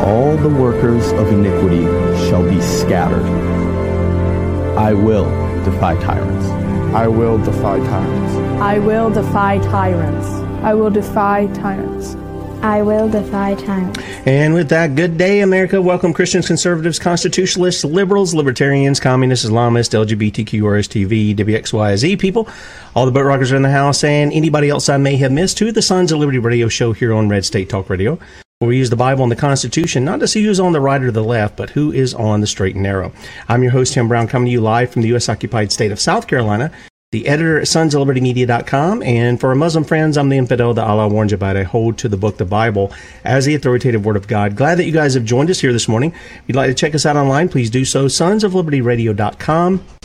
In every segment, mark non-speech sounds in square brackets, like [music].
All the workers of iniquity shall be scattered. I will defy tyrants. I will defy tyrants. I will defy tyrants. I will defy tyrants. I will defy tyrants. And with that, good day, America. Welcome, Christians, conservatives, constitutionalists, liberals, libertarians, communists, Islamists, LGBTQ, RSTV, WXYZ people, all the boat rockers are in the house, and anybody else I may have missed to the Sons of Liberty radio show here on Red State Talk Radio, where we use the Bible and the Constitution not to see who's on the right or the left, but who is on the straight and narrow. I'm your host, Tim Brown, coming to you live from the U.S. occupied state of South Carolina the editor at sonsoflibertymedia.com. And for our Muslim friends, I'm the infidel that Allah warns about. I hold to the book, the Bible, as the authoritative word of God. Glad that you guys have joined us here this morning. If you'd like to check us out online, please do so. Sonsoflibertyradio.com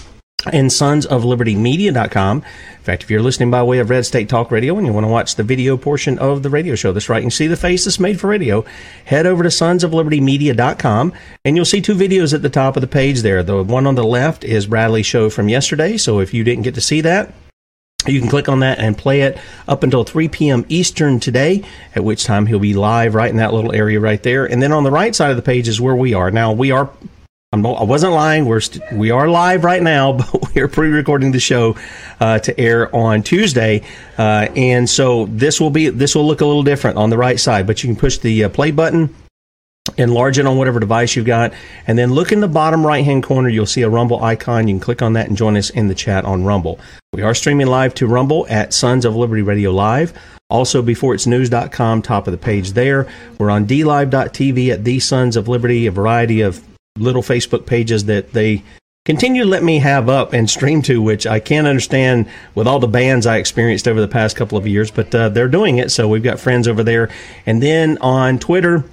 and sonsoflibertymedia.com. In fact, if you're listening by way of Red State Talk Radio and you want to watch the video portion of the radio show, that's right, you can see the face that's made for radio, head over to sonsoflibertymedia.com and you'll see two videos at the top of the page there. The one on the left is Bradley's show from yesterday, so if you didn't get to see that, you can click on that and play it up until 3 p.m. Eastern today, at which time he'll be live right in that little area right there. And then on the right side of the page is where we are. Now, we are I'm I wasn't lying. We're st- we are live right now, [laughs] but we are pre-recording the show uh, to air on Tuesday, uh, and so this will be this will look a little different on the right side. But you can push the uh, play button, enlarge it on whatever device you've got, and then look in the bottom right hand corner. You'll see a Rumble icon. You can click on that and join us in the chat on Rumble. We are streaming live to Rumble at Sons of Liberty Radio Live. Also, beforeitsnews.com, top of the page there. We're on DLive.tv at The Sons of Liberty, a variety of little Facebook pages that they continue to let me have up and stream to, which I can't understand with all the bans I experienced over the past couple of years, but uh, they're doing it. So we've got friends over there. And then on Twitter,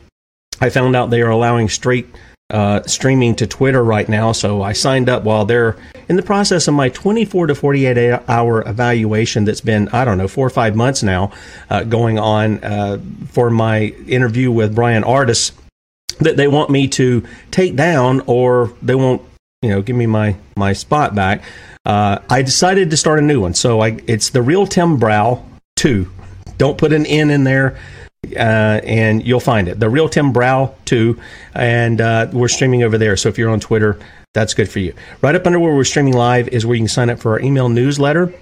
I found out they are allowing straight uh, streaming to Twitter right now. So I signed up while they're in the process of my 24 to 48 hour evaluation that's been, I don't know, four or five months now uh, going on uh, for my interview with Bryan Ardis that they want me to take down or they won't you know give me my my spot back. Uh, i decided to start a new one. So I, it's the real tim brow 2 don't put an n in there uh, and you'll find it. The real tim brow 2 and uh, we're streaming over there. So if you're on twitter that's good for you. Right up under where we're streaming live is where you can sign up for our email newsletter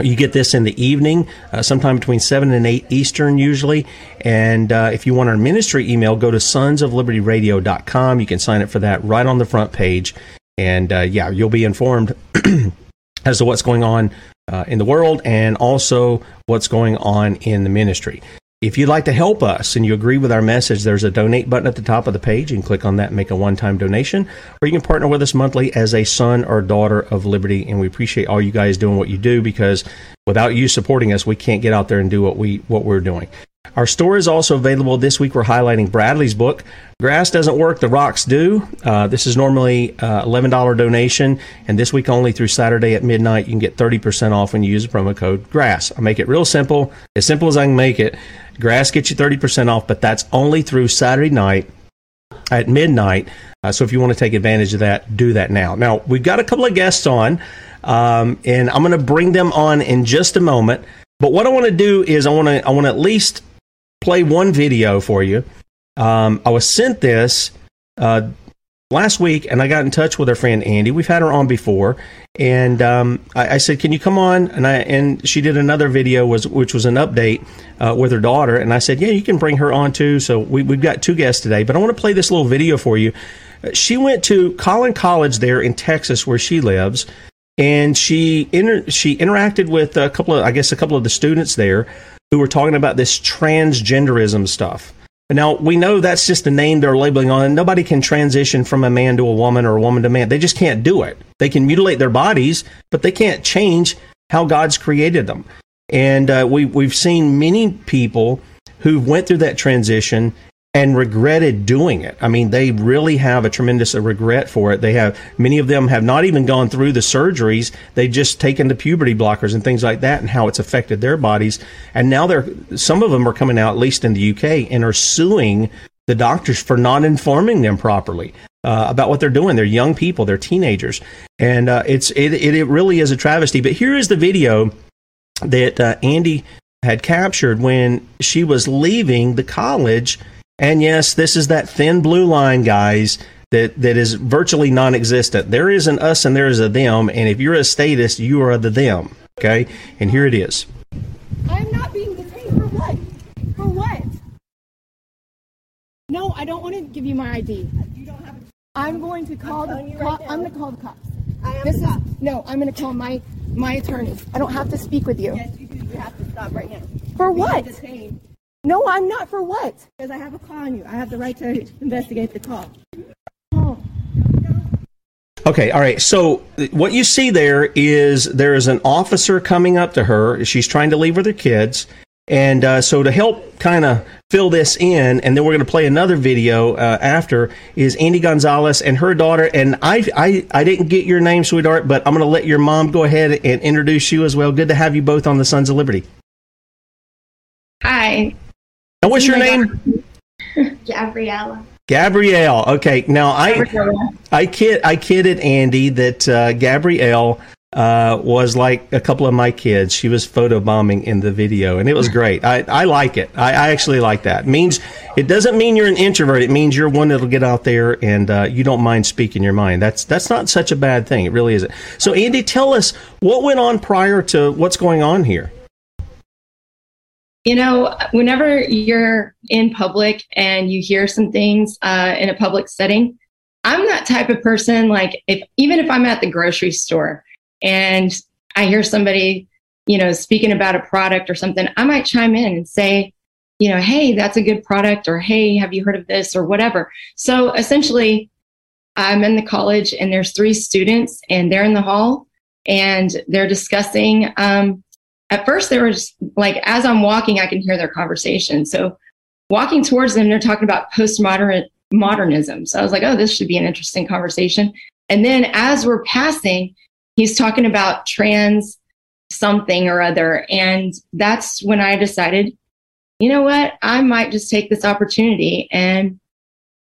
You get this in the evening, uh, sometime between 7 and 8 Eastern, usually. And uh, if you want our ministry email, go to sonsoflibertyradio.com. You can sign up for that right on the front page. And uh, yeah, you'll be informed [clears throat] as to what's going on uh, in the world and also what's going on in the ministry. If you'd like to help us and you agree with our message, there's a donate button at the top of the page. You can click on that and make a one time donation, or you can partner with us monthly as a son or daughter of liberty. And we appreciate all you guys doing what you do because without you supporting us, we can't get out there and do what we what we're doing. Our store is also available. This week we're highlighting Bradley's book, Grass Doesn't Work, The Rocks Do. Uh, this is normally uh, $11 donation, and this week only through Saturday at midnight, you can get 30% off when you use the promo code GRASS. I make it real simple, as simple as I can make it. Grass gets you 30% off, but that's only through Saturday night at midnight. Uh, so if you want to take advantage of that, do that now. Now, we've got a couple of guests on, um, and I'm going to bring them on in just a moment. But what I want to do is I want to I want to at least play one video for you. Um, I was sent this uh, last week, and I got in touch with our friend Andie. We've had her on before, and um, I, I, said, "Can you come on?" And I and she did another video, was which was an update uh, with her daughter, and I said, "Yeah, you can bring her on too." So we, we've got two guests today, but I want to play this little video for you. She went to Collin College there in Texas, where she lives, and she inter- she interacted with a couple of, I guess, a couple of the students there who were talking about this transgenderism stuff. Now, we know that's just a name they're labeling on, and nobody can transition from a man to a woman or a woman to man. They just can't do it. They can mutilate their bodies, but they can't change how God's created them. And uh, we, we've seen many people who went through that transition and regretted doing it. I mean, they really have a tremendous regret for it. They have many of them have not even gone through the surgeries. They've just taken the puberty blockers and things like that, and how it's affected their bodies. And now they're some of them are coming out, at least in the UK, and are suing the doctors for not informing them properly. Uh, about what they're doing. They're young people. They're teenagers, and uh, it's it, it, it really is a travesty. But here is the video that uh, Andie had captured when she was leaving the college and yes, this is that thin blue line, guys, that, that is virtually non existent. There is an us and there is a them. And if you're a statist, you are the them. Okay? And here it is. I'm not being detained for what? For what? No, I don't want to give you my ID. You don't have. A- I'm going to call the. Right I'm going to call the cops. I am this is no. I'm going to call my my attorneys. I don't have to speak with you. Yes, you do. You have to stop right now. For what? No, I'm not for what? Because I have a call on you. I have the right to investigate the call. Oh. Okay, all right. So what you see there is there is an officer coming up to her. She's trying to leave with her kids. And uh, so to help kind of fill this in, and then we're going to play another video uh, after, is Andie Gonzales and her daughter. And I, I, I didn't get your name, sweetheart, but I'm going to let your mom go ahead and introduce you as well. Good to have you both on the Sons of Liberty. Hi, and what's your name? [laughs] Gabriella. Gabrielle. Okay. Now I I kid I kidded Andie that uh, Gabrielle uh, was like a couple of my kids. She was photobombing in the video, and it was great. I, I like it. I, I actually like that. It means it doesn't mean you're an introvert. It means you're one that'll get out there and uh, you don't mind speaking your mind. That's that's not such a bad thing. It really isn't. So Andie, tell us what went on prior to what's going on here. You know, whenever you're in public and you hear some things uh, in a public setting, I'm that type of person. Like, if even if I'm at the grocery store and I hear somebody, you know, speaking about a product or something, I might chime in and say, you know, hey, that's a good product, or hey, have you heard of this, or whatever. So essentially, I'm in the college and there's three students and they're in the hall and they're discussing um, at first there was like as i'm walking i can hear their conversation. So walking towards them they're talking about postmodern modernism. So i was like oh this should be an interesting conversation. And then as we're passing he's talking about trans something or other. And that's when i decided you know what? I might just take this opportunity. And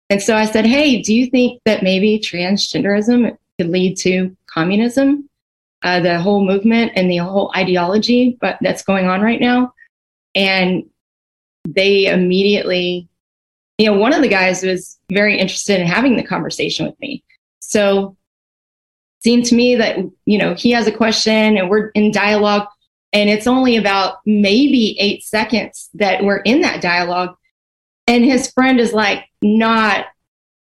and so i said hey do you think that maybe transgenderism could lead to communism uh, the whole movement and the whole ideology but that's going on right now and they immediately you know one of the guys was very interested in having the conversation with me so seemed to me that you know he has a question and we're in dialogue And it's only about maybe eight seconds that we're in that dialogue. And his friend is like, not,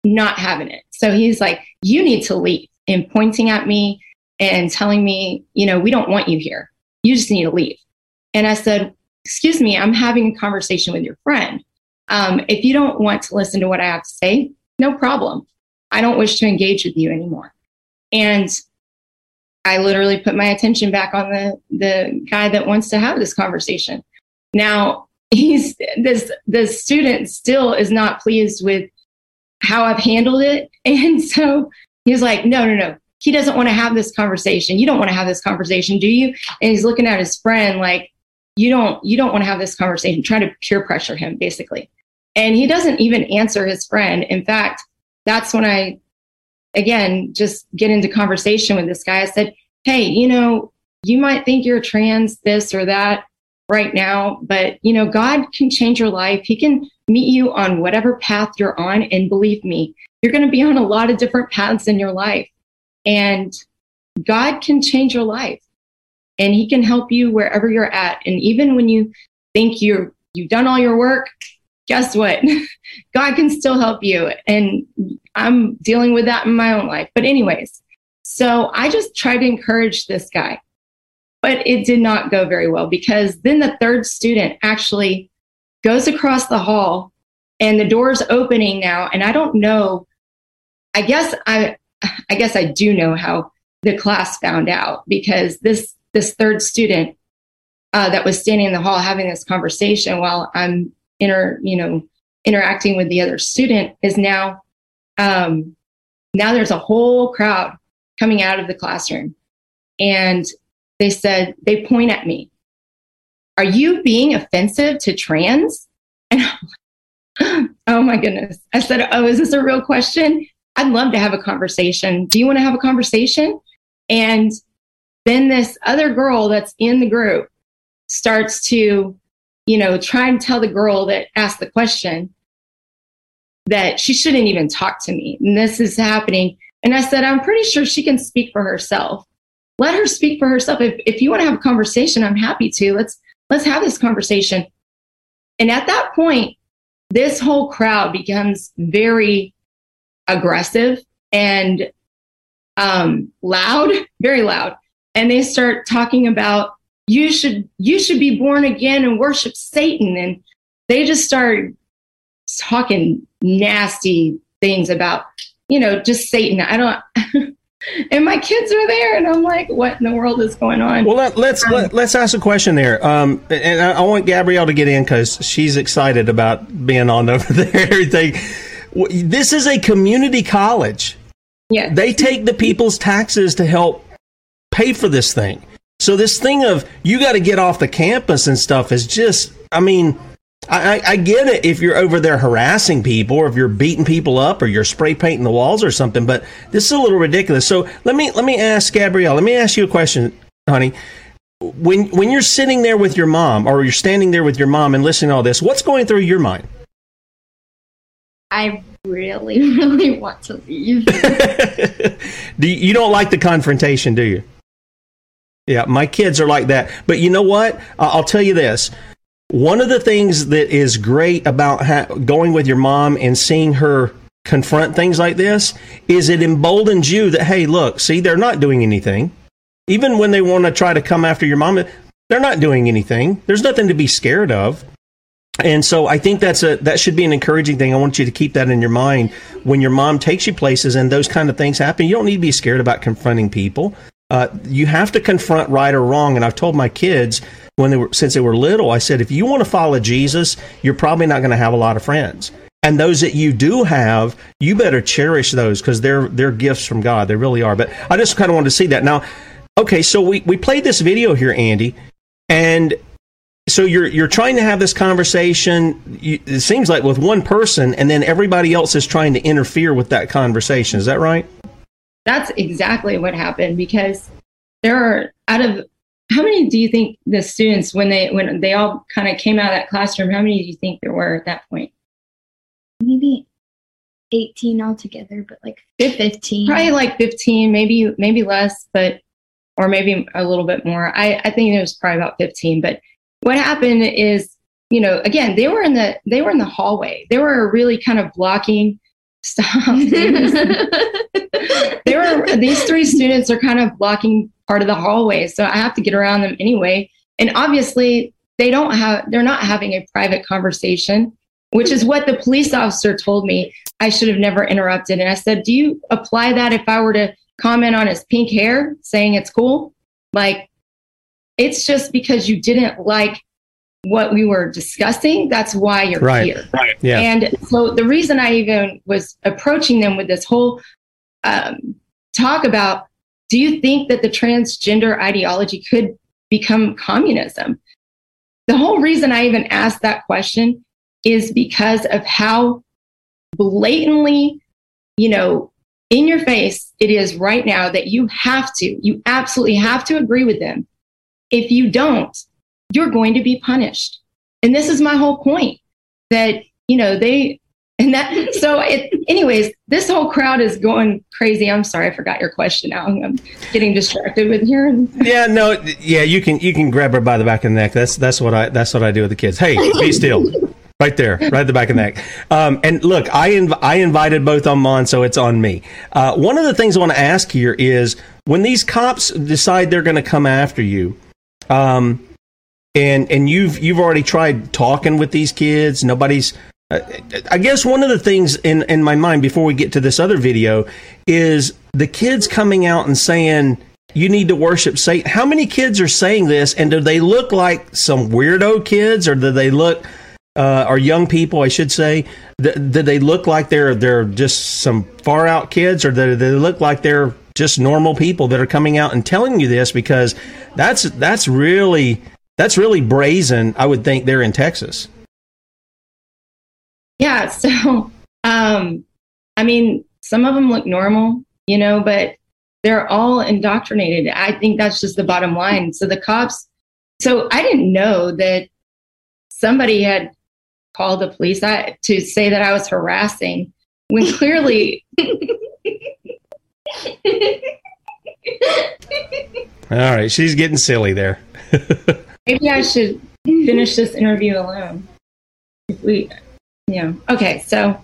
not having it. So he's like, you need to leave and pointing at me and telling me, you know, we don't want you here. You just need to leave. And I said, excuse me, I'm having a conversation with your friend. Um, if you don't want to listen to what I have to say, no problem. I don't wish to engage with you anymore. And I literally put my attention back on the the guy that wants to have this conversation. Now [laughs] he's this the student still is not pleased with how I've handled it, [laughs] and so he's like, no, no, no. He doesn't want to have this conversation. You don't want to have this conversation, do you? And he's looking at his friend like, you don't you don't want to have this conversation. Trying to peer pressure him, basically. And he doesn't even answer his friend. In fact, that's when I again, just get into conversation with this guy. I said, Hey, you know, you might think you're trans, this or that right now, but you know, God can change your life. He can meet you on whatever path you're on. And believe me, you're going to be on a lot of different paths in your life. And God can change your life and he can help you wherever you're at. And even when you think you're, you've done all your work, guess what? [laughs] God can still help you. And I'm dealing with that in my own life. But, anyways, so I just tried to encourage this guy, but it did not go very well because then the third student actually goes across the hall and the door's opening now. And I don't know, I guess I, I guess I do know how the class found out because this, this third student uh, that was standing in the hall having this conversation while I'm inter, you know, interacting with the other student is now, um, now there's a whole crowd coming out of the classroom. And they said, they point at me. Are you being offensive to trans? And like, [laughs] oh my goodness. I said, oh, is this a real question? I'd love to have a conversation. Do you want to have a conversation? And then this other girl that's in the group starts to you know, try and tell the girl that asked the question that she shouldn't even talk to me. And this is happening. And I said, I'm pretty sure she can speak for herself. Let her speak for herself. If, if you want to have a conversation, I'm happy to. Let's let's have this conversation. And at that point, this whole crowd becomes very aggressive and um, loud, [laughs] very loud. And they start talking about you should you should be born again and worship Satan. And they just start talking nasty things about, you know, just Satan. I don't [laughs] and my kids are there and i'm like what in the world is going on well let, let's um, let, us ask a question there um, and I, I, want gabrielle to get in because she's excited about being on over [laughs] there everything this is a community college yeah they take the people's taxes to help pay for this thing so this thing of you got to get off the campus and stuff is just, I mean, I, I, get it if you're over there harassing people or if you're beating people up or you're spray painting the walls or something, but this is a little ridiculous. So let me let me ask Gabrielle. Let me ask you a question, honey. When when you're sitting there with your mom or you're standing there with your mom and listening to all this, what's going through your mind? I really, [laughs] really want to leave. [laughs] do you, you don't like the confrontation, do you? Yeah, my kids are like that. But you know what? I'll tell you this. One of the things that is great about ha- going with your mom and seeing her confront things like this is it emboldens you that, hey, look, see, they're not doing anything. Even when they want to try to come after your mom, they're not doing anything. There's nothing to be scared of. And so I think that's a that should be an encouraging thing. I want you to keep that in your mind when your mom takes you places and those kind of things happen. You don't need to be scared about confronting people. Uh, you have to confront right or wrong. And I've told my kids when they were since they were little, I said, if you want to follow Jesus, you're probably not going to have a lot of friends. And those that you do have, you better cherish those because they're they're gifts from God. They really are. But I just kind of wanted to see that. Now, okay, so we, we played this video here, Andie, and so you're you're trying to have this conversation. You, it seems like with one person, and then everybody else is trying to interfere with that conversation. Is that right? that's exactly what happened because there are out of how many do you think the students when they when they all kind of came out of that classroom how many do you think there were at that point maybe 18 altogether but like 15 probably like 15 maybe maybe less but or maybe a little bit more. I, I think it was probably about 15. But what happened is, you know, again, they were in the they were in the hallway. They were really kind of blocking stop. [laughs] they were these three students are kind of blocking part of the hallway. So I have to get around them anyway. And obviously they don't have they're not having a private conversation, which is what the police officer told me I should have never interrupted. And I said, Do you apply that if I were to comment on his pink hair saying it's cool? Like it's just because you didn't like what we were discussing. That's why you're Right. here. Right. Yeah. And so the reason I even was approaching them with this whole um, talk about do you think that the transgender ideology could become communism? The whole reason I even asked that question is because of how blatantly, you know, in your face it is right now that you have to, you absolutely have to agree with them. If you don't, you're going to be punished. And this is my whole point that, you know, they, and that, [laughs] so it, anyways, this whole crowd is going crazy. I'm sorry, I forgot your question now. I'm getting distracted with here. Yeah, no, yeah, you can you can grab her by the back of the neck. That's that's what I that's what I do with the kids. Hey, be still. Right there, right at the back of the neck. Um, and look, I inv- I invited both on on, so it's on me. Uh, one of the things I want to ask here is when these cops decide they're going to come after you, um, and and you've you've already tried talking with these kids. Nobody's. Uh, I guess one of the things in in my mind before we get to this other video is the kids coming out and saying you need to worship Satan. How many kids are saying this, and do they look like some weirdo kids, or do they look, uh, young people, I should say, th- do they look like they're they're just some far out kids, or do they look like they're just normal people that are coming out and telling you this? Because that's that's really that's really brazen. I would think they're in Texas. Yeah. [laughs] So, um, I mean, some of them look normal, you know, but they're all indoctrinated. I think that's just the bottom line. So the cops, so I didn't know that somebody had called the police to say that I was harassing when [laughs] clearly. All right, she's getting silly there. [laughs] Maybe I should finish this interview alone. If we, yeah. Okay, so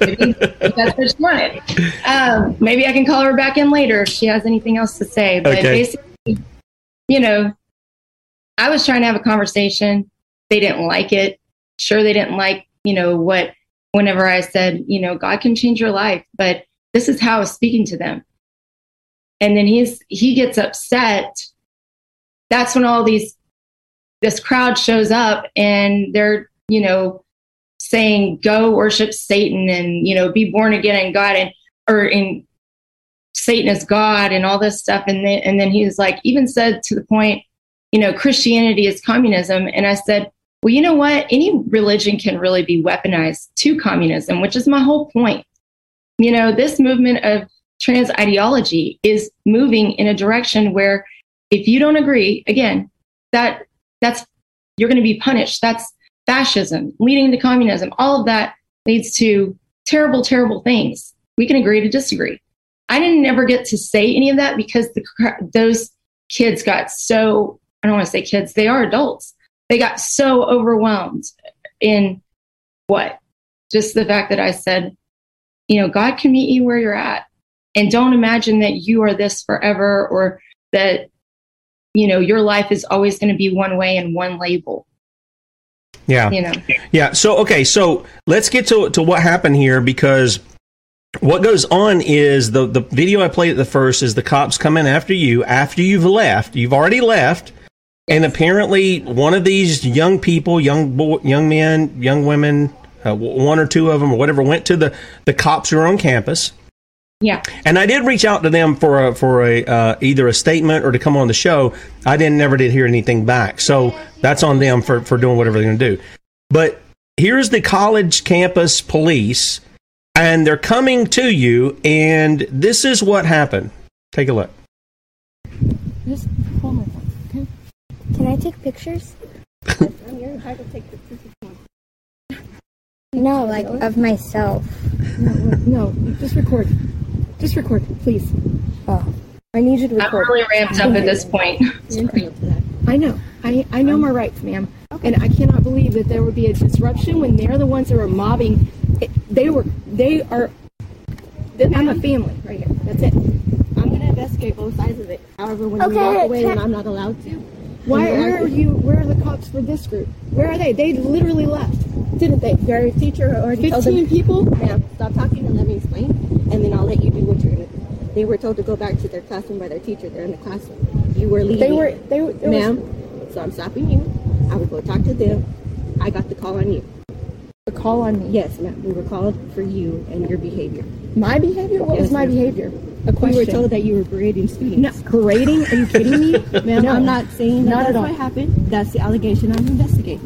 maybe [laughs] that's what she wanted. Um, maybe I can call her back in later if she has anything else to say. But Okay. basically, you know, I was trying to have a conversation. They didn't like it. Sure, they didn't like, you know, what, whenever I said, you know, God can change your life, but this is how I was speaking to them. And then he's, he gets upset. That's when all these, this crowd shows up and they're, you know, saying, go worship Satan and, you know, be born again in God and, or in Satan is God and all this stuff. And then, and then he was like, even said to the point, you know, Christianity is communism. And I said, well, you know what? Any religion can really be weaponized to communism, which is my whole point. You know, this movement of trans ideology is moving in a direction where if you don't agree, again, that that's you're going to be punished. That's fascism leading to communism. All of that leads to terrible, terrible things. We can agree to disagree. I didn't ever get to say any of that because the those kids got so I don't want to say kids, they are adults. They got so overwhelmed in what? Just the fact that I said, you know, God can meet you where you're at. And don't imagine that you are this forever or that, you know, your life is always going to be one way and one label. Yeah. You know. Yeah. So okay. So let's get to to what happened here because what goes on is the the video I played at the first is the cops coming after you after you've left. You've already left, and apparently one of these young people, young boy, young men, young women, uh, one or two of them or whatever, went to the the cops who are on campus. Yeah. And I did reach out to them for a, for a uh, either a statement or to come on the show. I didn't never did hear anything back, so that's on them for for doing whatever they're going to do. But here's the college campus police, and they're coming to you, and this is what happened. Take a look. Just hold my phone, okay? Can I take pictures? [laughs] I'm your I can take pictures if you want. No, like of myself. No, no, just record. Just record, please. Oh. I need you to record. I'm really ramped up at this point. I know. I, I know my rights, ma'am. And I cannot believe that there would be a disruption when they're the ones that are mobbing. It, they were, they are, I'm a family right here. That's it. I'm going to investigate both sides of it. However, when Okay, you walk away, can- then I'm not allowed to. Why, where are you, where are the cops for this group? Where are they? They literally left, didn't they? Their teacher already told them. 15 people? Ma'am, stop talking and let me explain, and then I'll let you do what you're gonna. They were told to go back to their classroom by their teacher. They're in the classroom. You were leaving. They were, they were, there was- Ma'am, so I'm stopping you. I will go talk to them. I got the call on you. The call on me? Yes, ma'am. We were called for you and your behavior. My behavior? What was my ma'am. behavior? A We question. were told that you were berating students. No, berating? Are you kidding me? Ma'am, [laughs] No. I'm not saying that Not that's at all. what happened. That's the allegation I'm investigating.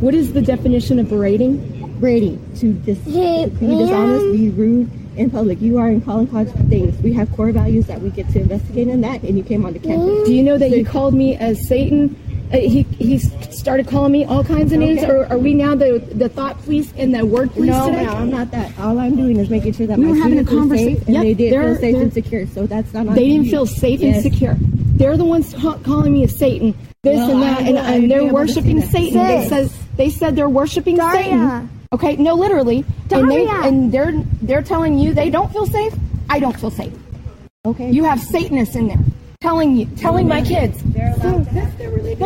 What is the definition of berating? Berating, to dis- to be dishonest, be rude in public. You are in Collin College things. We have core values that we get to investigate in that, and you came onto campus. Do you know that you called me as Satan? Uh, he he started calling me all kinds of names. Okay. Or are we now the the thought police and the word police No, today? ma'am, I'm not that. All I'm doing is making sure that We my were having a conversation. safe and Yep, they did they're- feel safe and secure. So that's not They didn't feel safe Yes. and secure. They're the ones ta- calling me a Satan, this Well, and that, I and, I'd and they're worshiping. Satan. They said they said they're worshiping Satan. Okay, no, literally, and they and they're they're telling you they don't feel safe. I don't feel safe. Okay. You have Satanists in there telling you, telling my kids. They're allowed to have their religion.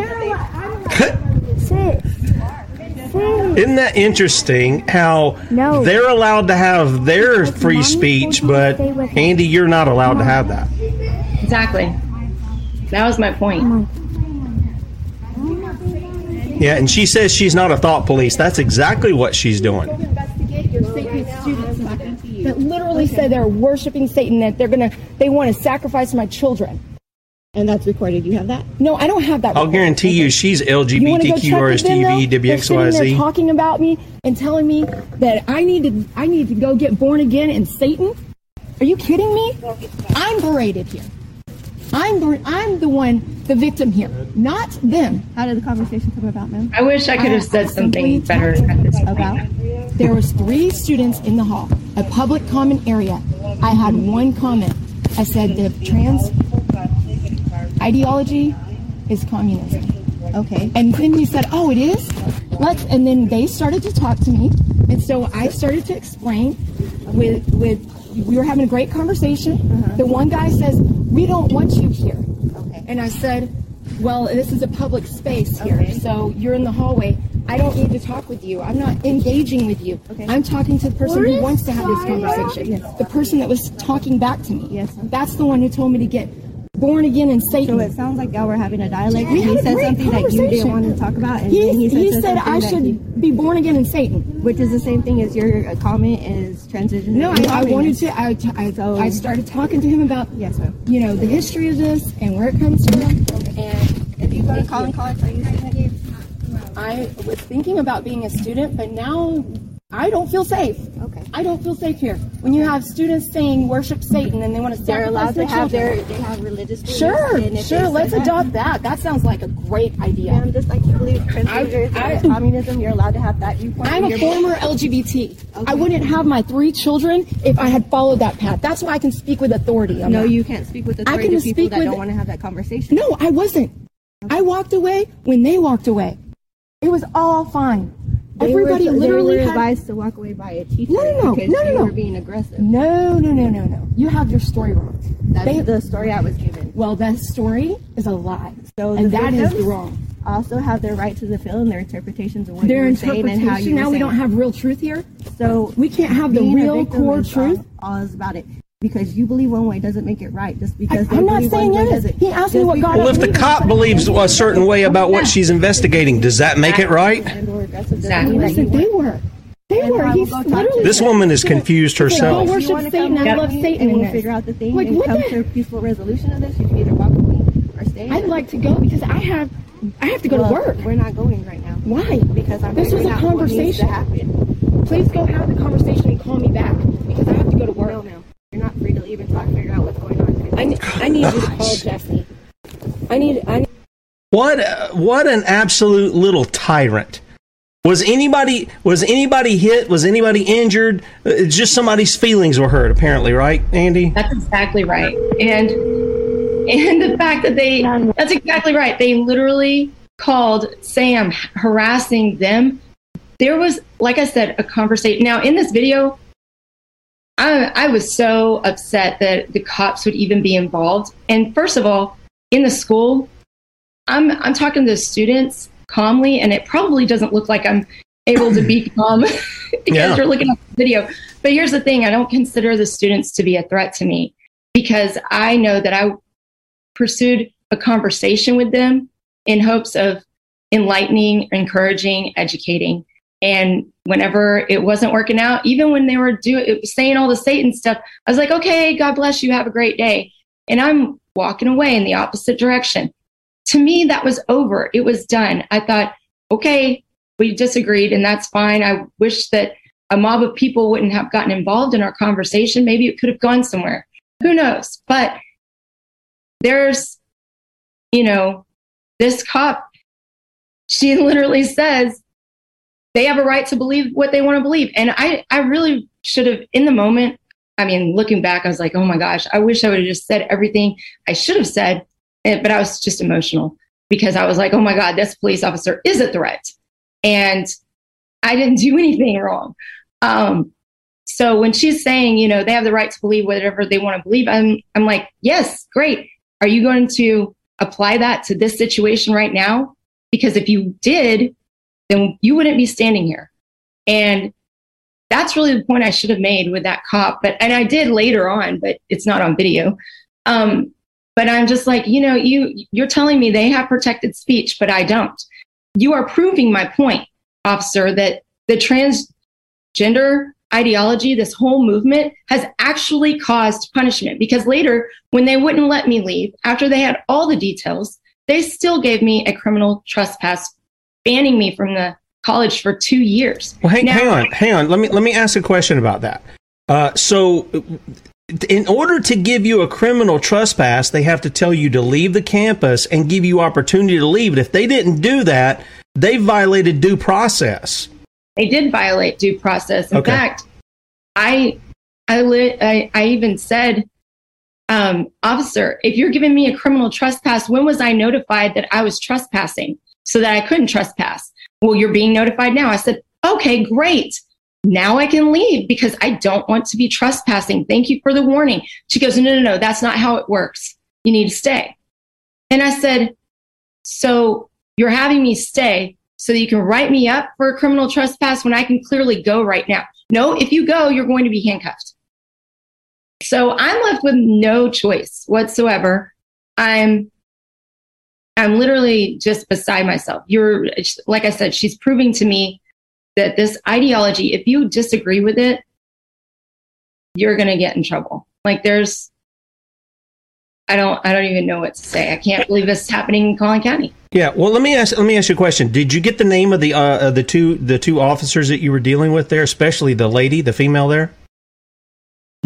Isn't that interesting how they're allowed to have their free speech, but Andie, you're not allowed to have that? Exactly. That was my point. Yeah, and she says she's not a thought police. That's exactly what she's doing. investigate your Satanist students that literally say they're worshiping Satan, that they're gonna, they want to sacrifice my children. And that's recorded. You have that? No, I don't have that. I'll guarantee you she's You wanna go check with them, LGBTQ, though? They're sitting there WXYZ. talking about me and telling me that I need to, I need to go get born again in Satan. Are you kidding me? I'm berated here. I'm, ber- I'm the one, the victim here, not them. How did the conversation come about, ma'am? I wish I could have said something better at this About? There was three students in the hall, a public common area. I had one comment. I said the trans ideology is communism. Okay. And then he said, "Oh, it is." Let's. And then they started to talk to me, and so I started to explain. With with we were having a great conversation. Uh-huh. The one guy says, "We don't want you here," okay. and I said, "Well, this is a public space here, so you're in the hallway. I don't need to talk with you. I'm not engaging with you. Okay. I'm talking to the person who wants to have this conversation. The person that was talking back to me. Yes. That's the one who told me to get born again in Satan. So it sounds like y'all were having a dialect. And he said something that you didn't want to talk about, and He, he said, he said I should be born again in Satan. which is the same thing as your uh, comment is transition. No, I, I wanted to. I, I, So- I started talking to him about Yes, ma'am. you know the history of this and where it comes from. And if you go to Collin College, are you? I was thinking about being a student, but now I don't feel safe. Okay. I don't feel safe here. When you have students saying worship Satan and they want to They're allowed to have their their children. they have religious beliefs. Sure, sure. Let's that- adopt that. That sounds like a great idea. I'm just like you believe transgenders I- communism, you're allowed to have that viewpoint. I'm a former LGBT. I wouldn't have my three children if I had followed that path. That's why I can speak with authority. No, you can't speak with I authority can to people that with- don't want to have that conversation. No, I wasn't. I walked away when they walked away. It was all fine. They Everybody were, literally were had- advised to walk away by a teacher No, no, no, because no, no, no. were being aggressive. No, no, no, no, no. You have your story wrong. That's They- the story I was given. Well, that story is a lie. So and that is wrong. Also have their right to the field and their interpretations of what Their you saying and how you now we don't have real truth here. So We can't have the real core truth. All is about it. Because you believe one way doesn't make it right. Just because I, I'm not saying one way it is. doesn't. He asked me what God Well, if the cop believes a certain way about what she's investigating, does that make it right? and or aggressive Exactly. Listen, they weren't. They And were. He's go literally. This woman is confused herself. Don't worship Satan. I love Satan. and in we'll figure out the thing Like, and come the- to a peaceful resolution of this. You can either walk with me or stay. I'd like to go because I have, I have to go Well, to work. We're not going right now Why? because I'm This was a out what needs conversation. Please go have the conversation and call me back because I have to go to work. No, no, you're not free to even talk. Figure out what's going on. I, ne- I need you to call Jesse. I need. I need What uh, what an absolute little tyrant. Was anybody was anybody hit? Was anybody injured? Uh, It's just somebody's feelings were hurt, apparently, right, Andie? That's exactly right. And and the fact that they, that's exactly right. They literally called Sam harassing them. There was, like I said, a conversation. Now, in this video, I, I was so upset that the cops would even be involved. And first of all, in the school, I'm, I'm talking to the students calmly, and it probably doesn't look like I'm able to be [clears throat] calm [laughs] because Yeah. you're looking at the video. But here's the thing I don't consider the students to be a threat to me because I know that I pursued a conversation with them in hopes of enlightening, encouraging, educating. And whenever it wasn't working out, even when they were doing saying all the Satan stuff, I was like, okay, God bless you, have a great day. And I'm walking away in the opposite direction. To me, that was over. It was done. I thought, okay, we disagreed, and that's fine. I wish that a mob of people wouldn't have gotten involved in our conversation. Maybe it could have gone somewhere. Who knows? But there's, you know, this cop, she [laughs] literally says they have a right to believe what they want to believe. And I, I really should have, in the moment, I mean, looking back, I was like, oh my gosh, I wish I would have just said everything I should have said. But I was just emotional because I was like, oh my God, this police officer is a threat. And I didn't [laughs] do anything wrong. Um, so when she's saying, you know, they have the right to believe whatever they want to believe, I'm, I'm like, yes, great. Are you going to apply that to this situation right now? Because if you did, then you wouldn't be standing here. And that's really the point I should have made with that cop. But and I did later on, but it's not on video. Um, but I'm just like, you know, you you're telling me they have protected speech, but I don't. You are proving my point, officer, that the transgender ideology, this whole movement, has actually caused punishment. Because later, when they wouldn't let me leave, after they had all the details, they still gave me a criminal trespass, banning me from the college for two years. Well, hang, Now- hang on, hang on. Let me let me ask a question about that. Uh, so, in order to give you a criminal trespass, they have to tell you to leave the campus and give you opportunity to leave. And if they didn't do that, they violated due process. They did violate due process. In Okay. fact, I, I, li- I, I even said, um, officer, if you're giving me a criminal trespass, when was I notified that I was trespassing so that I couldn't trespass? Well, you're being notified now. I said, okay, great. Now I can leave because I don't want to be trespassing. Thank you for the warning. She goes, no, no, no, that's not how it works. You need to stay. And I said, so you're having me stay so that you can write me up for a criminal trespass when I can clearly go right now. No, if you go, you're going to be handcuffed. So I'm left with no choice whatsoever. I'm I'm literally just beside myself. You're like I said, she's proving to me that this ideology, if you disagree with it, you're going to get in trouble. Like there's I don't I don't even know what to say. I can't believe this is happening in Collin County. Yeah. Well, let me ask. Let me ask you a question. Did you get the name of the uh, the two the two officers that you were dealing with there, especially the lady, the female there?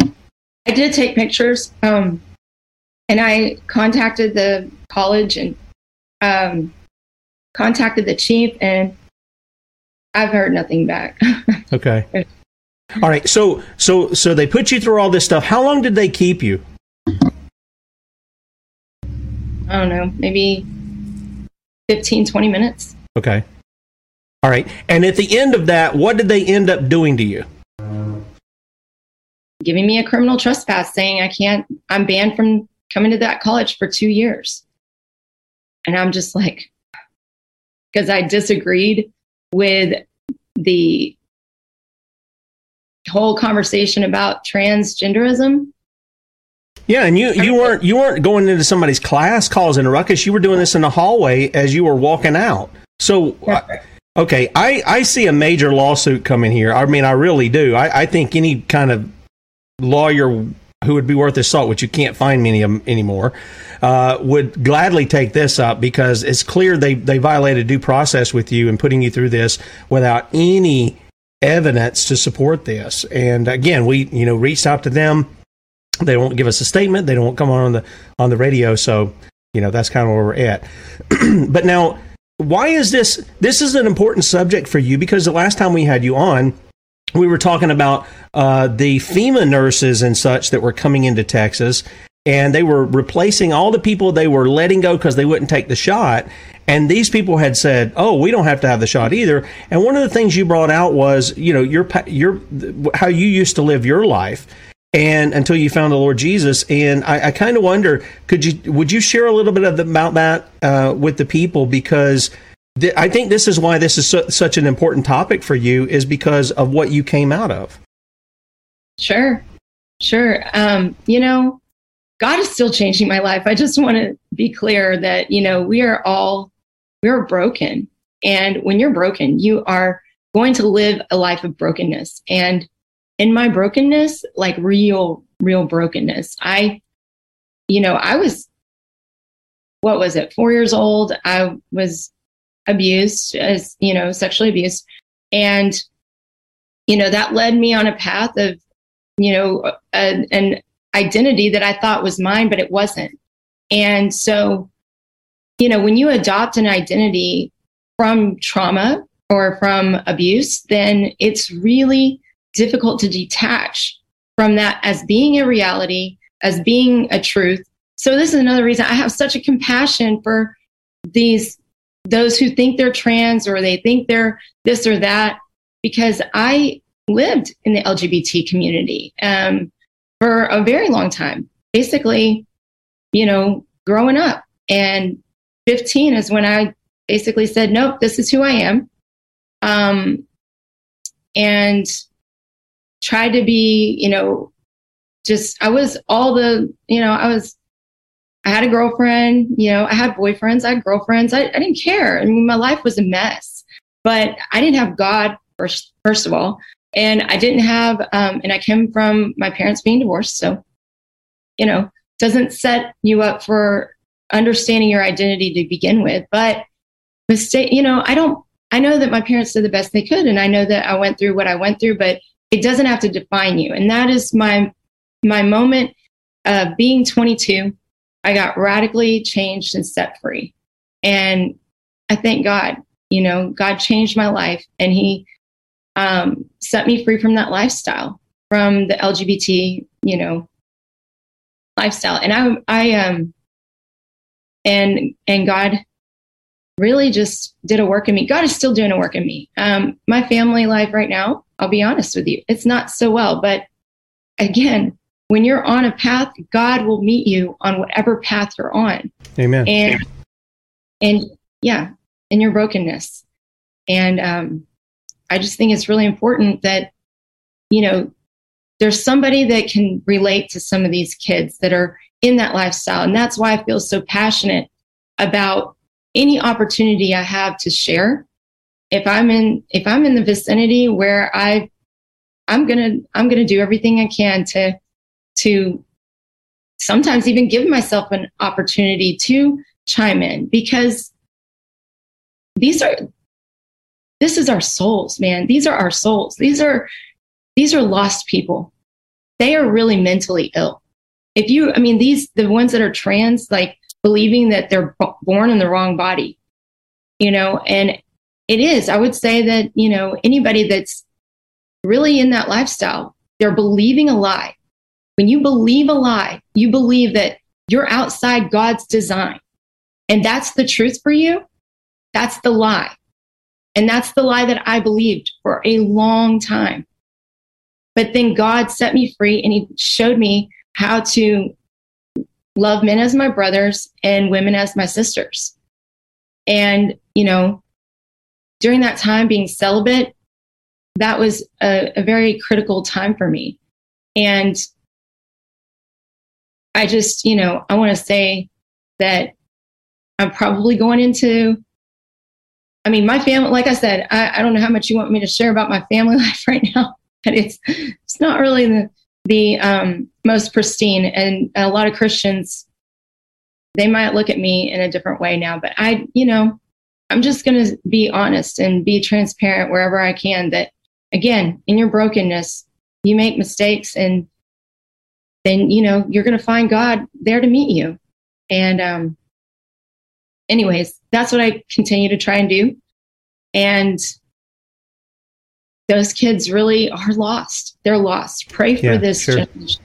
I did take pictures, um, and I contacted the college and um, contacted the chief, and I've heard nothing back. [laughs] Okay. All right. So so so they put you through all this stuff. How long did they keep you? I don't know, maybe 15, 20 minutes. Okay. All right. And at the end of that, what did they end up doing to you? Giving me a criminal trespass, saying I can't, I'm banned from coming to that college for two years. And I'm just like, because I disagreed with the whole conversation about transgenderism. Yeah, and you you weren't you weren't going into somebody's class causing a ruckus. You were doing this in the hallway as you were walking out. So, okay, I I see a major lawsuit coming here. I mean, I really do. I, I think any kind of lawyer who would be worth his salt, which you can't find many of 'em anymore, uh, would gladly take this up because it's clear they they violated due process with you and putting you through this without any evidence to support this. And again, we you know reached out to them. They won't give us a statement. They don't come on the on the radio. So you know that's kind of where we're at. [clears throat] But now why is this this is an important subject for you because the last time we had you on we were talking about uh, the FEMA nurses and such that were coming into Texas and they were replacing all the people they were letting go because they wouldn't take the shot. And these people had said, "Oh, we don't have to have the shot either." And one of the things you brought out was, you know, your your how you used to live your life, and until you found the Lord Jesus. And I, I kind of wonder, could you would you share a little bit of the, about that uh, with the people because. I think this is why this is su- such an important topic for you, is because of what you came out of. Sure. Sure. Um, you know, God is still changing my life. I just want to be clear that, you know, we are all, we're broken. And when you're broken, you are going to live a life of brokenness. And in my brokenness, like real, real brokenness, I, you know, I was, what was it, four years old. I was abused as, you know, sexually abused. And, you know, that led me on a path of, you know, a, an identity that I thought was mine, but it wasn't. And so, you know, when you adopt an identity from trauma or from abuse, then it's really difficult to detach from that as being a reality, as being a truth. So this is another reason I have such a compassion for these those who think they're trans or they think they're this or that because I lived in the LGBT community. Um, for a very long time. Basically, you know, growing up. And 15 is when I basically said, nope, this is who I am. Um, and tried to be, you know, just, I was all the, you know, I was, I had a girlfriend, you know, I had boyfriends, I had girlfriends. I, I didn't care. I mean, my life was a mess, but I didn't have God first, first of all and I didn't have, um, and I came from my parents being divorced, so you know, doesn't set you up for understanding your identity to begin with. But mistake, you know, I don't. I know that my parents did the best they could, and I know that I went through what I went through, but it doesn't have to define you. And that is my my moment of being 22. I got radically changed and set free, and I thank God. You know, God changed my life, and He um, set me free from that lifestyle, from the LGBT, you know, lifestyle. And I, I, um, and, and God really just did a work in me. God is still doing a work in me. Um, my family life right now, I'll be honest with you, it's not so well, but again, when you're on a path, God will meet you on whatever path you're on. Amen. And, and yeah, in your brokenness. And, um, I just think it's really important that, you know, there's somebody that can relate to some of these kids that are in that lifestyle. And that's why I feel so passionate about any opportunity I have to share. If I'm in, if I'm in the vicinity where I, I'm gonna, I'm gonna do everything I can to, to sometimes even give myself an opportunity to chime in because these are this is our souls, man. These are our souls. These are these are lost people. They are really mentally ill. If you, I mean, these the ones that are trans, like believing that they're b- born in the wrong body, you know, and it is. I would say that you know anybody that's really in that lifestyle, they're believing a lie. When you believe a lie, you believe that you're outside God's design, and that's the truth for you. That's the lie. And that's the lie that I believed for a long time. But then God set me free and He showed me how to love men as my brothers and women as my sisters. And, you know, during that time being celibate, that was a, a very critical time for me. And I just, you know, I want to say that I'm probably going into I mean, my family, like I said, I, I don't know how much you want me to share about my family [laughs] life right now, but it's it's not really the the um, most pristine. And a lot of Christians, they might look at me in a different way now. But I, you know, I'm just going to be honest and be transparent wherever I can. That again, in your brokenness, you make mistakes, and then you know you're going to find God there to meet you. And um, anyways, that's what I continue to try and do. And those kids really are lost. They're lost. Pray for Yeah, this sure. generation.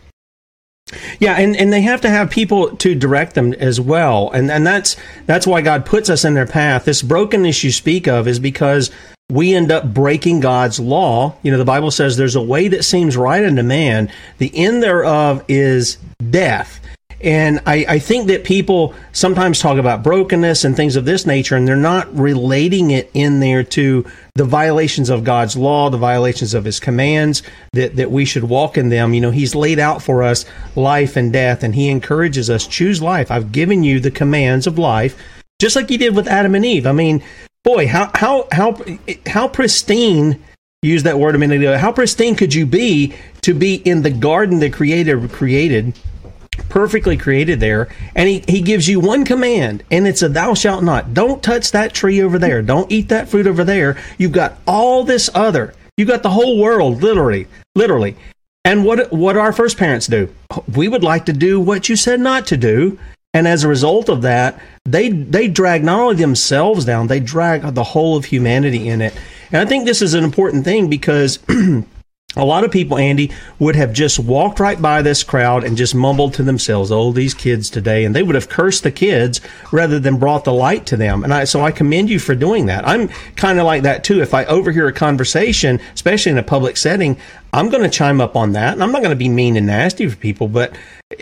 Yeah, and, and they have to have people to direct them as well. And and that's that's why God puts us in their path. This brokenness you speak of is because we end up breaking God's law. You know, the Bible says there's a way that seems right unto man, the end thereof is death. And I, I, think that people sometimes talk about brokenness and things of this nature, and they're not relating it in there to the violations of God's law, the violations of His commands, that, that we should walk in them. You know, He's laid out for us life and death, and He encourages us choose life. I've given you the commands of life, just like He did with Adam and Eve. I mean, boy, how how how how pristine use that word a minute ago. How pristine could you be to be in the garden that Creator created? perfectly created there and he, he gives you one command and it's a thou shalt not don't touch that tree over there don't eat that fruit over there you've got all this other you've got the whole world literally literally and what what our first parents do we would like to do what you said not to do and as a result of that they they drag not only themselves down they drag the whole of humanity in it. And i think this is an important thing because [clears throat] a lot of people, Andie, would have just walked right by this crowd and just mumbled to themselves, "Oh, these kids today," and they would have cursed the kids rather than brought the light to them. And I, so I commend you for doing that. I'm kind of like that too. If I overhear a conversation, especially in a public setting, I'm going to chime up on that, and I'm not going to be mean and nasty for people, but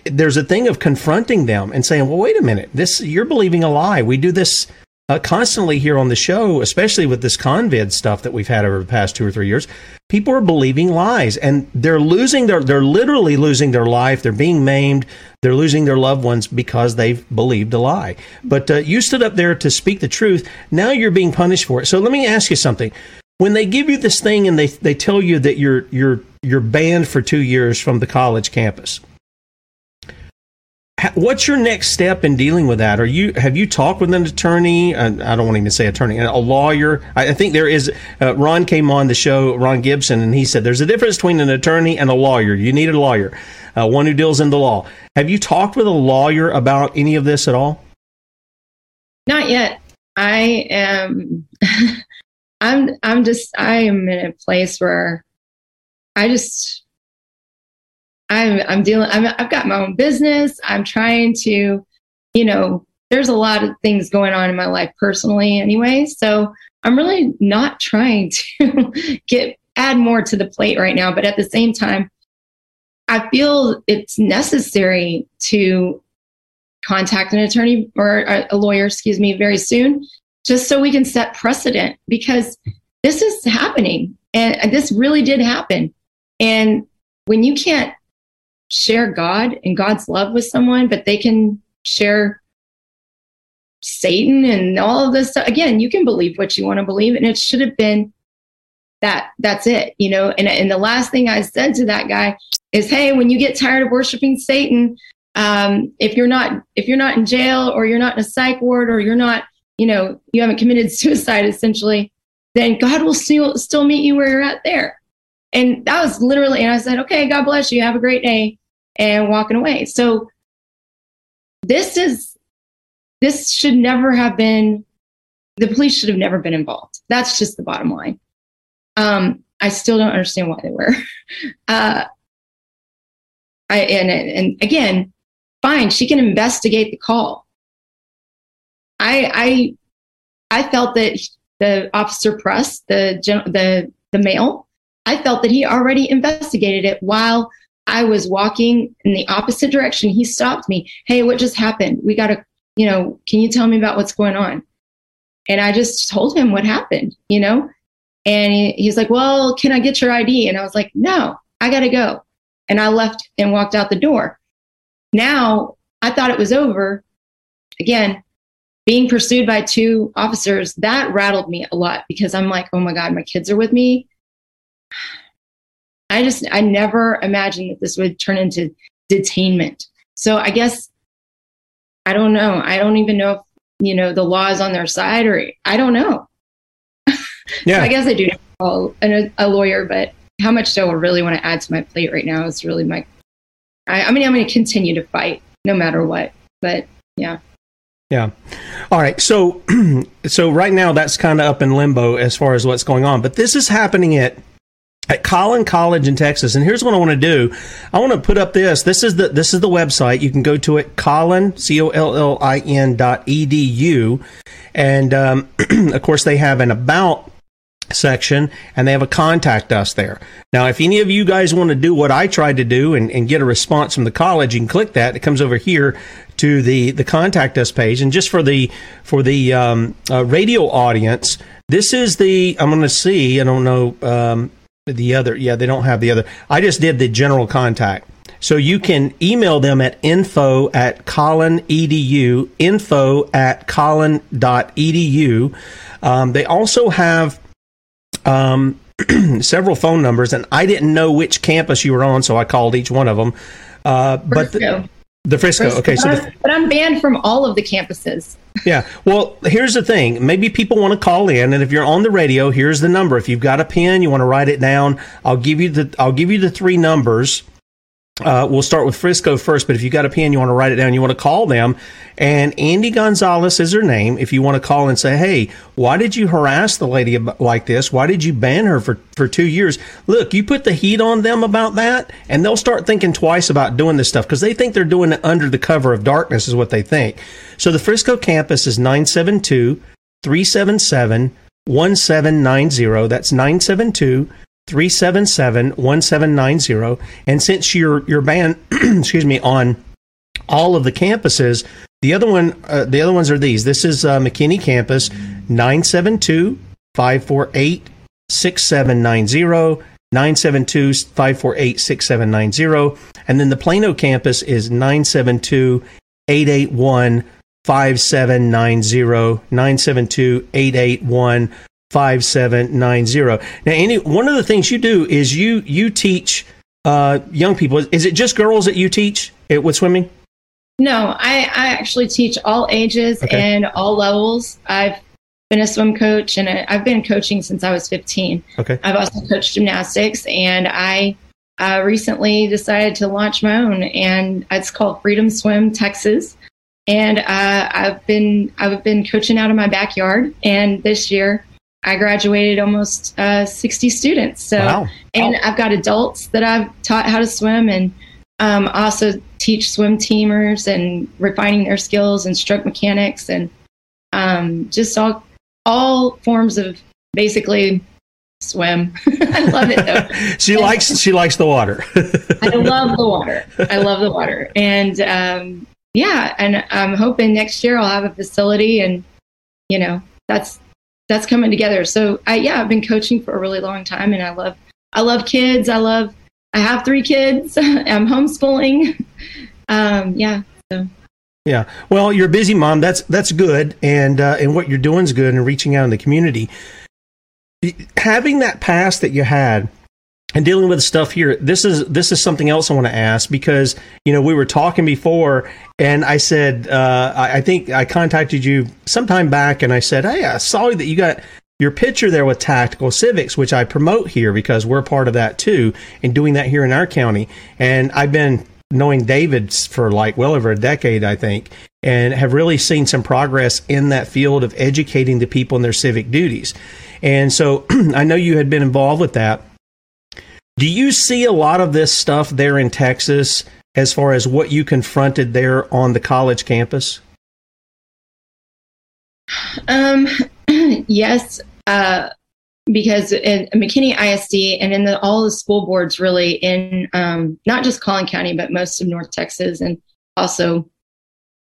there's a thing of confronting them and saying, "Well, wait a minute, this you're believing a lie. We do this." Uh, constantly here on the show, especially with this convid stuff that we've had over the past two or three years, people are believing lies and they're losing their, they're literally losing their life. They're being maimed. They're losing their loved ones because they've believed a lie. But uh, you stood up there to speak the truth. Now you're being punished for it. So let me ask you something. When they give you this thing and they, they tell you that you're, you're, you're banned for two years from the college campus, what's your next step in dealing with that? Are you have you talked with an attorney? Uh, I don't want to even say attorney, a lawyer. I think there is. Uh, Ron came on the show, Ron Gibson, and he said there's a difference between an attorney and a lawyer. You need a lawyer, uh, one who deals in the law. Have you talked with a lawyer about any of this at all? Not yet. I am. [laughs] I'm. I'm just. I am in a place where I just I'm I'm dealing. I'm, I've got my own business. I'm trying to, you know, there's a lot of things going on in my life personally, anyway. So I'm really not trying [laughs] to get add more to the plate right now. But at the same time, I feel it's necessary to contact an attorney or a lawyer, excuse me, very soon, just so we can set precedent because this is happening and this really did happen. And when you can't share God and God's love with someone, but they can share Satan and all of this stuff. Again, you can believe what you want to believe, and it should have been that. That's it, you know. And and the last thing I said to that guy is, "Hey, when you get tired of worshiping Satan, um, if you're not if you're not in jail or you're not in a psych ward or you're not, you know, you haven't committed [laughs] suicide, essentially, then God will still still meet you where you're at there." And that was literally, and I said, "Okay, God bless you. Have a great day." And walking away. So this is this should never have been the police should have never been involved. That's just the bottom line. Um, I still don't understand why they were. [laughs] Uh, I and and again, fine, she can investigate the call. I I I felt that the officer press the the the male. I felt that he already investigated it while I was walking in the opposite direction. He stopped me. Hey, what just happened? We got to, you know, can you tell me about what's going on? And I just told him what happened, you know? And he, he's like, well, can I get your ID? And I was like, no, I got to go. And I left and walked out the door. Now I thought it was over. Again, being pursued by two officers, that rattled me a lot because I'm like, oh my God, my kids are with me. I just, I never imagined that this would turn into detainment. So I guess, I don't know. I don't even know if, you know, the law is on their side or I don't know. Yeah. [laughs] so I guess I do call a, a lawyer, but how much so I really want to add to my plate right now is really my, I, I mean, I'm going to continue to fight no matter what, but yeah. Yeah. All right. So, [clears throat] so right now that's kind of up in limbo as far as what's going on, but this is happening at at Collin College in Texas. And here's what I want to do. I want to put up this. This is the this is the website. You can go to it, Collin C O L L I N dot edu, and um, [clears throat] of course they have an about section and they have a contact us there. Now, if any of you guys want to do what I tried to do and, and get a response from the college, you can click that. It comes over here to the, the contact us page. And just for the, for the um, uh, radio audience, this is the, I'm going to see, I don't know, um, the other, yeah, they don't have the other. I just did the general contact. So you can email them at info at Collin edu, info at collin.edu. Um, they also have um, [clears throat] several phone numbers, and I didn't know which campus you were on, so I called each one of them. Uh, but the, the Frisco, okay. So, the, but I'm banned from all of the campuses. yeah. Well, here's the thing. Maybe people want to call in, and if you're on the radio, here's the number. If you've got a pen, you want to write it down. I'll give you the I'll give you the three numbers. Uh, we'll start with Frisco first, but if you got a pen, you want to write it down, you want to call them. And Andie Gonzales is her name. If you want to call and say, hey, why did you harass the lady like this? Why did you ban her for, for two years? Look, you put the heat on them about that, and they'll start thinking twice about doing this stuff because they think they're doing it under the cover of darkness, is what they think. So the Frisco campus is 972 377 1790. That's 972 377 1790. And since you're, you're banned, [clears throat] excuse me, on all of the campuses, the other one, uh, the other ones are these. This is uh, McKinney campus, 972 548 6790. 972 548 6790. And then the Plano campus is 972 881 5790. 972 881 5790. Now, any, one of the things you do is you, you teach uh, young people. Is it just girls that you teach it, with swimming? No, I, I actually teach all ages okay. and all levels. I've been a swim coach and I've been coaching since I was 15. Okay. I've also coached gymnastics and I uh, recently decided to launch my own and it's called Freedom Swim Texas. And uh, I've been I've been coaching out of my backyard and this year I graduated almost uh, 60 students. So, wow. and I've got adults that I've taught how to swim and um, also teach swim teamers and refining their skills and stroke mechanics and um, just all all forms of basically swim. [laughs] I love it though. [laughs] she likes she likes the water. [laughs] I love the water. I love the water, and um, yeah, and I'm hoping next year I'll have a facility, and you know that's that's coming together. So I yeah, I've been coaching for a really long time, and I love I love kids. I love I have three kids. [laughs] I'm homeschooling. [laughs] Um, yeah. So. Yeah. Well, you're a busy mom. That's that's good, and uh, and what you're doing is good, and reaching out in the community. Having that past that you had, and dealing with stuff here. This is this is something else I want to ask because you know we were talking before, and I said uh, I, I think I contacted you sometime back, and I said, hey, I saw that you got your picture there with Tactical Civics, which I promote here because we're part of that too, and doing that here in our county. And I've been knowing David for like well over a decade, I think, and have really seen some progress in that field of educating the people in their civic duties. And so [clears throat] I know you had been involved with that. Do you see a lot of this stuff there in Texas as far as what you confronted there on the college campus? Um, [clears throat] yes, uh, because in McKinney ISD and in the, all the school boards, really in um, not just Collin County, but most of North Texas and also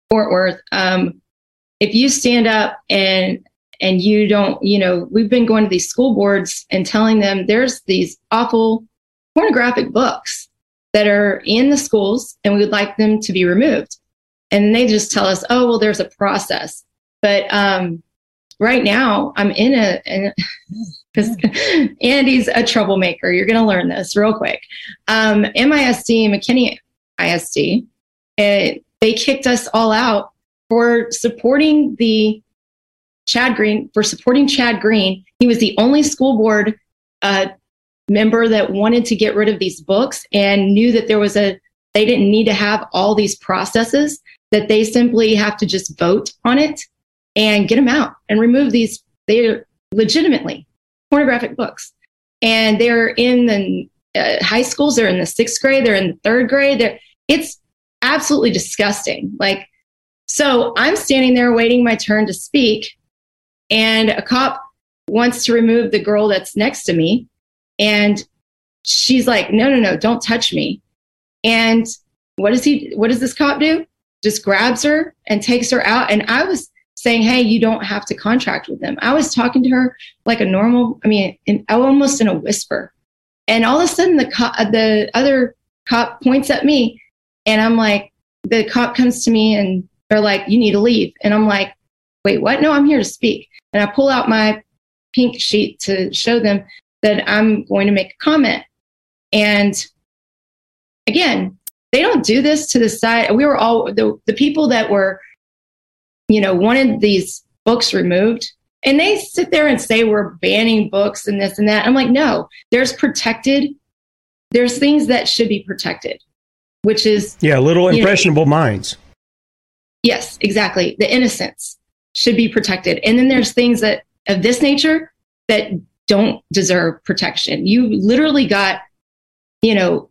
Fort Worth. Um, if you stand up and and you don't, you know, we've been going to these school boards and telling them there's these awful pornographic books that are in the schools and we would like them to be removed. And they just tell us, oh, well, there's a process. But um, right now I'm in a, because [laughs] Andie's a troublemaker. You're going to learn this real quick. Um, MISD, McKinney ISD, it, they kicked us all out for supporting the Chad Green, for supporting Chad Green. He was the only school board uh, member that wanted to get rid of these books and knew that there was a, they didn't need to have all these processes, that they simply have to just vote on it and get them out and remove these. They're legitimately pornographic books. and they're in the uh, high schools. They're in the sixth grade. They're in the third grade. They're, it's absolutely disgusting. Like, so I'm standing there waiting my turn to speak, and a cop wants to remove the girl that's next to me, and she's like, "No, no, no, don't touch me." And what does he? What does this cop do? Just grabs her and takes her out. And I was saying, "Hey, you don't have to contract with them." I was talking to her like a normal. I mean, in, almost in a whisper. And all of a sudden, the cop, the other cop points at me, and I'm like, the cop comes to me and they're like, "You need to leave." And I'm like, "Wait, what? No, I'm here to speak." And I pull out my pink sheet to show them that I'm going to make a comment. And again, they don't do this to the side. We were all the, the people that were, you know, wanted these books removed. And they sit there and say we're banning books and this and that. I'm like, no, there's protected, there's things that should be protected, which is Yeah, little impressionable know, minds. Yes, exactly. The innocence should be protected. And then there's things that of this nature that don't deserve protection. You literally got, you know,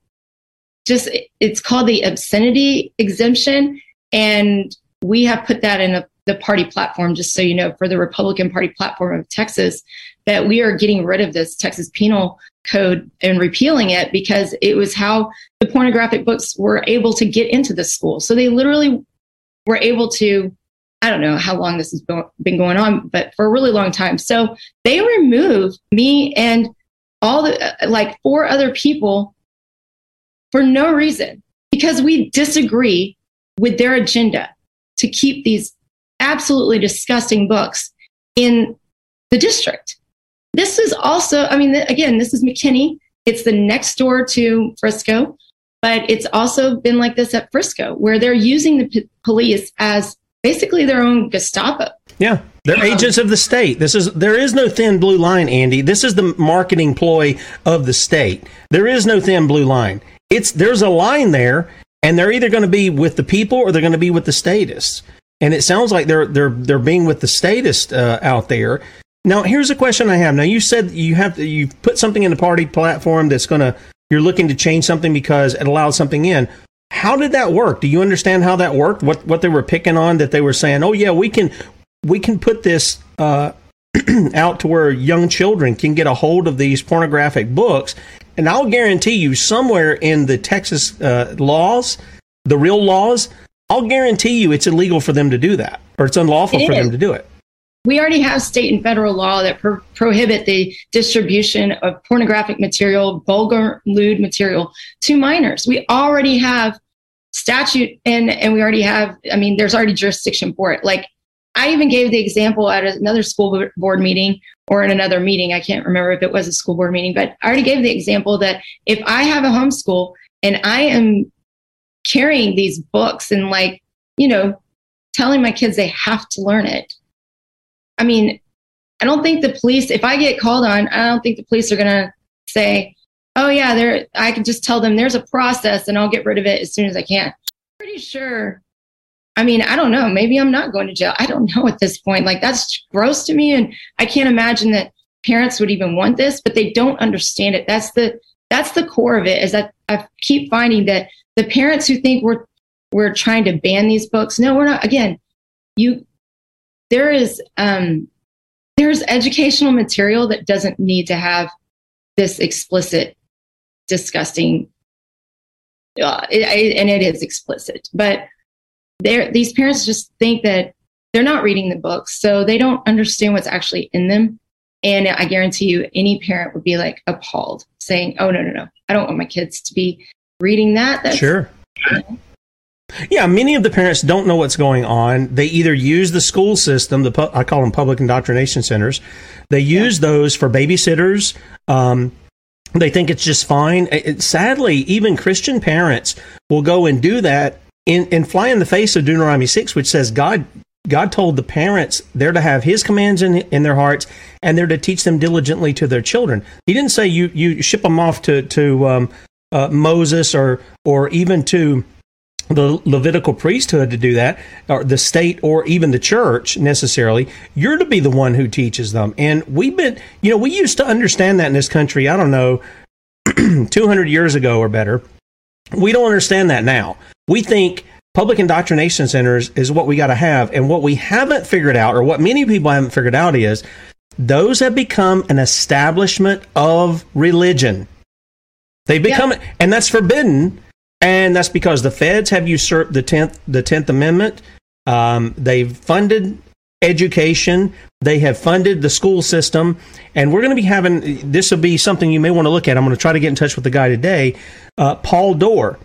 just it's called the obscenity exemption and we have put that in a, the party platform just so you know for the republican party platform of texas that we are getting rid of this texas penal code and repealing it because it was how the pornographic books were able to get into the school so they literally were able to i don't know how long this has been going on but for a really long time so they removed me and all the uh, like four other people for no reason because we disagree with their agenda to keep these absolutely disgusting books in the district. This is also, I mean, again, this is McKinney. It's the next door to Frisco, but it's also been like this at Frisco, where they're using the p- police as basically their own Gestapo. Yeah, they're um, agents of the state. This is there is no thin blue line, Andie. This is the marketing ploy of the state. There is no thin blue line it's there's a line there, and they're either going to be with the people or they're going to be with the statists. And it sounds like they're they're they're being with the statist uh, out there. Now, here's a question I have. Now, you said you have to, you put something in the party platform that's going to you're looking to change something because it allows something in. How did that work? Do you understand how that worked? What what they were picking on that they were saying, "Oh yeah, we can we can put this uh, [clears throat] out to where young children can get a hold of these pornographic books and I'll guarantee you, somewhere in the Texas uh, laws, the real laws, I'll guarantee you it's illegal for them to do that, or it's unlawful it for them to do it. We already have state and federal law that pro- prohibit the distribution of pornographic material, vulgar, lewd material to minors. We already have statute and and we already have i mean there's already jurisdiction for it like i even gave the example at another school board meeting or in another meeting. I can't remember if it was a school board meeting, but I already gave the example that if I have a homeschool and I am carrying these books and like, you know, telling my kids they have to learn it. I mean, I don't think the police, if I get called on, I don't think the police are going to say, oh, yeah, there, I can just tell them there's a process and I'll get rid of it as soon as I can. Pretty sure I mean, I don't know. Maybe I'm not going to jail. I don't [laughs] know at this point. Like that's gross to me. And I can't imagine that parents would even want this, but they don't understand it. That's the, that's the core of it is that I keep finding that the parents who think we're, we're trying to ban these books. No, we're not. Again, you, there is, um, there's educational material that doesn't need to have this explicit, disgusting, uh, it, and it is explicit, but these parents just think that they're not reading the books, so they don't understand what's actually in them. And I guarantee you, any parent would be like appalled, saying, "Oh no, no, no! I don't want my kids to be reading that." That's, sure. Yeah, many of the parents don't know what's going on. They either use the school system, the pu- I call them public indoctrination centers. They use yeah. those for babysitters. Um, they think it's just fine. It, sadly, even Christian parents will go and do that in, and fly in the face of Deuteronomy 6, which says God God told the parents they're to have His commands in, in their hearts and they're to teach them diligently to their children. He didn't say you, you ship them off to, to um, uh, Moses or, or even to the Levitical priesthood to do that, or the state, or even the church necessarily. You're to be the one who teaches them. And we've been, you know, we used to understand that in this country, I don't know, [clears throat] 200 years ago or better. We don't understand that now. We think public indoctrination centers is what we got to have. And what we haven't figured out, or what many people haven't figured out, is those have become an establishment of religion. They become, yeah. and that's forbidden and that's because the feds have usurped the tenth the Tenth Amendment. Um, they've funded education. They have funded the school system, and we're going to be having this. Will be something you may want to look at. I'm going to try to get in touch with the guy today, uh, Paul Dorr.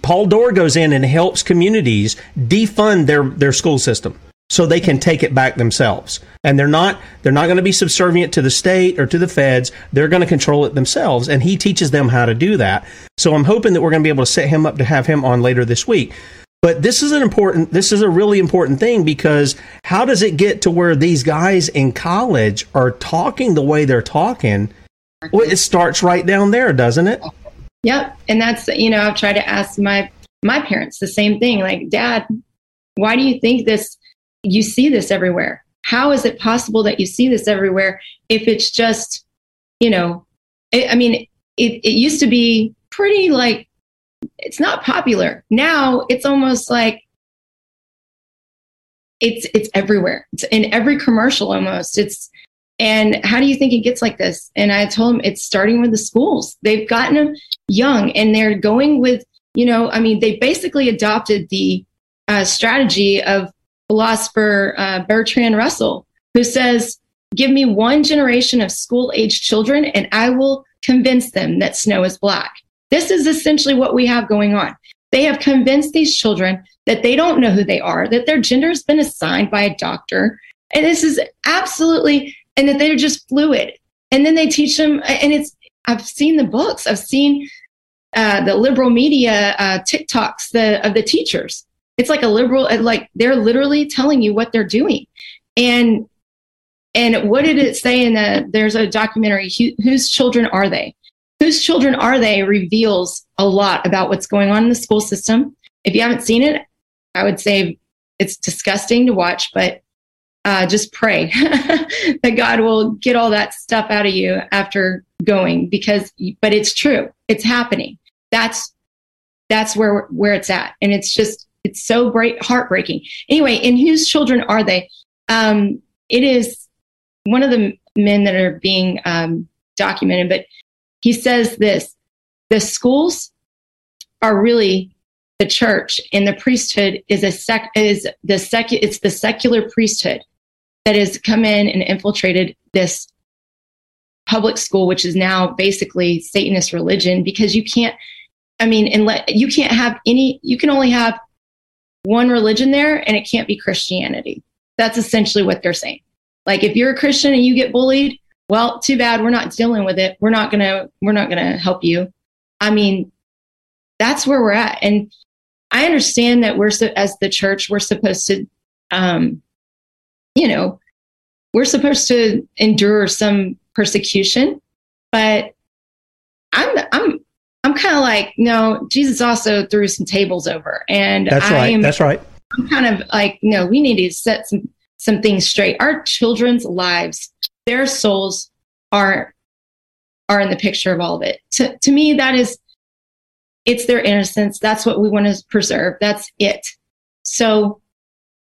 Paul Dorr goes in and helps communities defund their their school system so they can take it back themselves. And they're not they're not going to be subservient to the state or to the feds. They're going to control it themselves and he teaches them how to do that. So I'm hoping that we're going to be able to set him up to have him on later this week. But this is an important this is a really important thing because how does it get to where these guys in college are talking the way they're talking? Well, it starts right down there, doesn't it? Yep. And that's you know, I've tried to ask my my parents the same thing like, "Dad, why do you think this you see this everywhere. How is it possible that you see this everywhere if it's just, you know, it, I mean, it, it used to be pretty like, it's not popular. Now it's almost like it's it's everywhere. It's in every commercial almost. It's and how do you think it gets like this? And I told him it's starting with the schools. They've gotten them young and they're going with, you know, I mean, they basically adopted the uh, strategy of philosopher uh, Bertrand Russell, who says, Give me one generation of school age children and I will convince them that snow is black. This is essentially what we have going on. They have convinced these children that they don't know who they are, that their gender has been assigned by a doctor. And this is absolutely, and that they're just fluid. And then they teach them, and it's, I've seen the books, I've seen uh, the liberal media uh, TikToks the, of the teachers it's like a liberal, uh, like they're literally telling you what they're doing. And and what did it say in the? There's a documentary. Who, whose children are they? Whose children are they? Reveals a lot about what's going on in the school system. If you haven't seen it, I would say it's disgusting to watch, but uh, just pray [laughs] that God will get all that stuff out of you after going because, but it's true. It's happening. That's, that's where, where it's at. And it's just, it's so great, heartbreaking. Anyway, and whose children are they? Um, it is one of the men that are being um, documented, but he says this: the schools are really the church, and the priesthood is a sec is the secu- it's the secular priesthood that has come in and infiltrated this public school, which is now basically Satanist religion, because you can't. I mean, and let you can't have any. You can only have one religion there and it can't be Christianity. That's essentially what they're saying. Like if you're a Christian and you get bullied, well, too bad we're not dealing with it. We're not going to we're not going to help you. I mean, that's where we're at. And I understand that we're as the church we're supposed to um you know, we're supposed to endure some persecution, but I'm I'm I'm kind of like, no, Jesus also threw some tables over, and that's I right. Am, that's right. I'm kind of like, no, we need to set some some things straight. Our children's lives, their souls are are in the picture of all of it. To to me, that is, it's their innocence. That's what we want to preserve. That's it. So,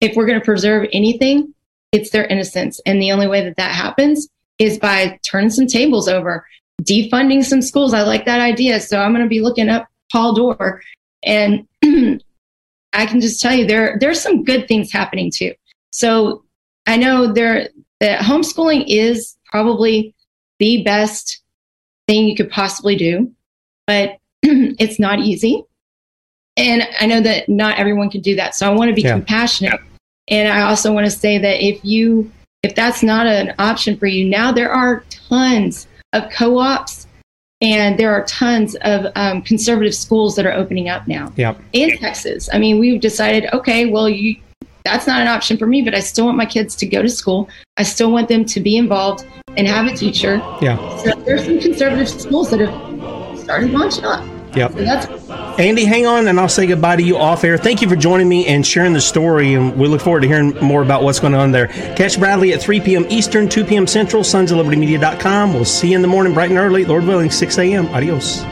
if we're going to preserve anything, it's their innocence, and the only way that that happens is by turning some tables over defunding some schools. I like that idea. So I'm going to be looking up Paul Dorr and [clears throat] I can just tell you there there's some good things happening too. So I know there that homeschooling is probably the best thing you could possibly do, but [clears throat] it's not easy. And I know that not everyone can do that. So I want to be yeah. compassionate. And I also want to say that if you if that's not an option for you now, there are tons of co-ops and there are tons of um, conservative schools that are opening up now yep. in Texas. I mean, we've decided, okay, well, you, that's not an option for me, but I still want my kids to go to school. I still want them to be involved and have a teacher. Yeah. So there's some conservative schools that have started launching up. Yep. Andie, hang on, and I'll say goodbye to you off air. Thank you for joining me and sharing the story, and we look forward to hearing more about what's going on there. Catch Bradley at 3 p.m. Eastern, 2 p.m. Central, sons of liberty media.com. We'll see you in the morning, bright and early, Lord willing, 6 a.m. Adios.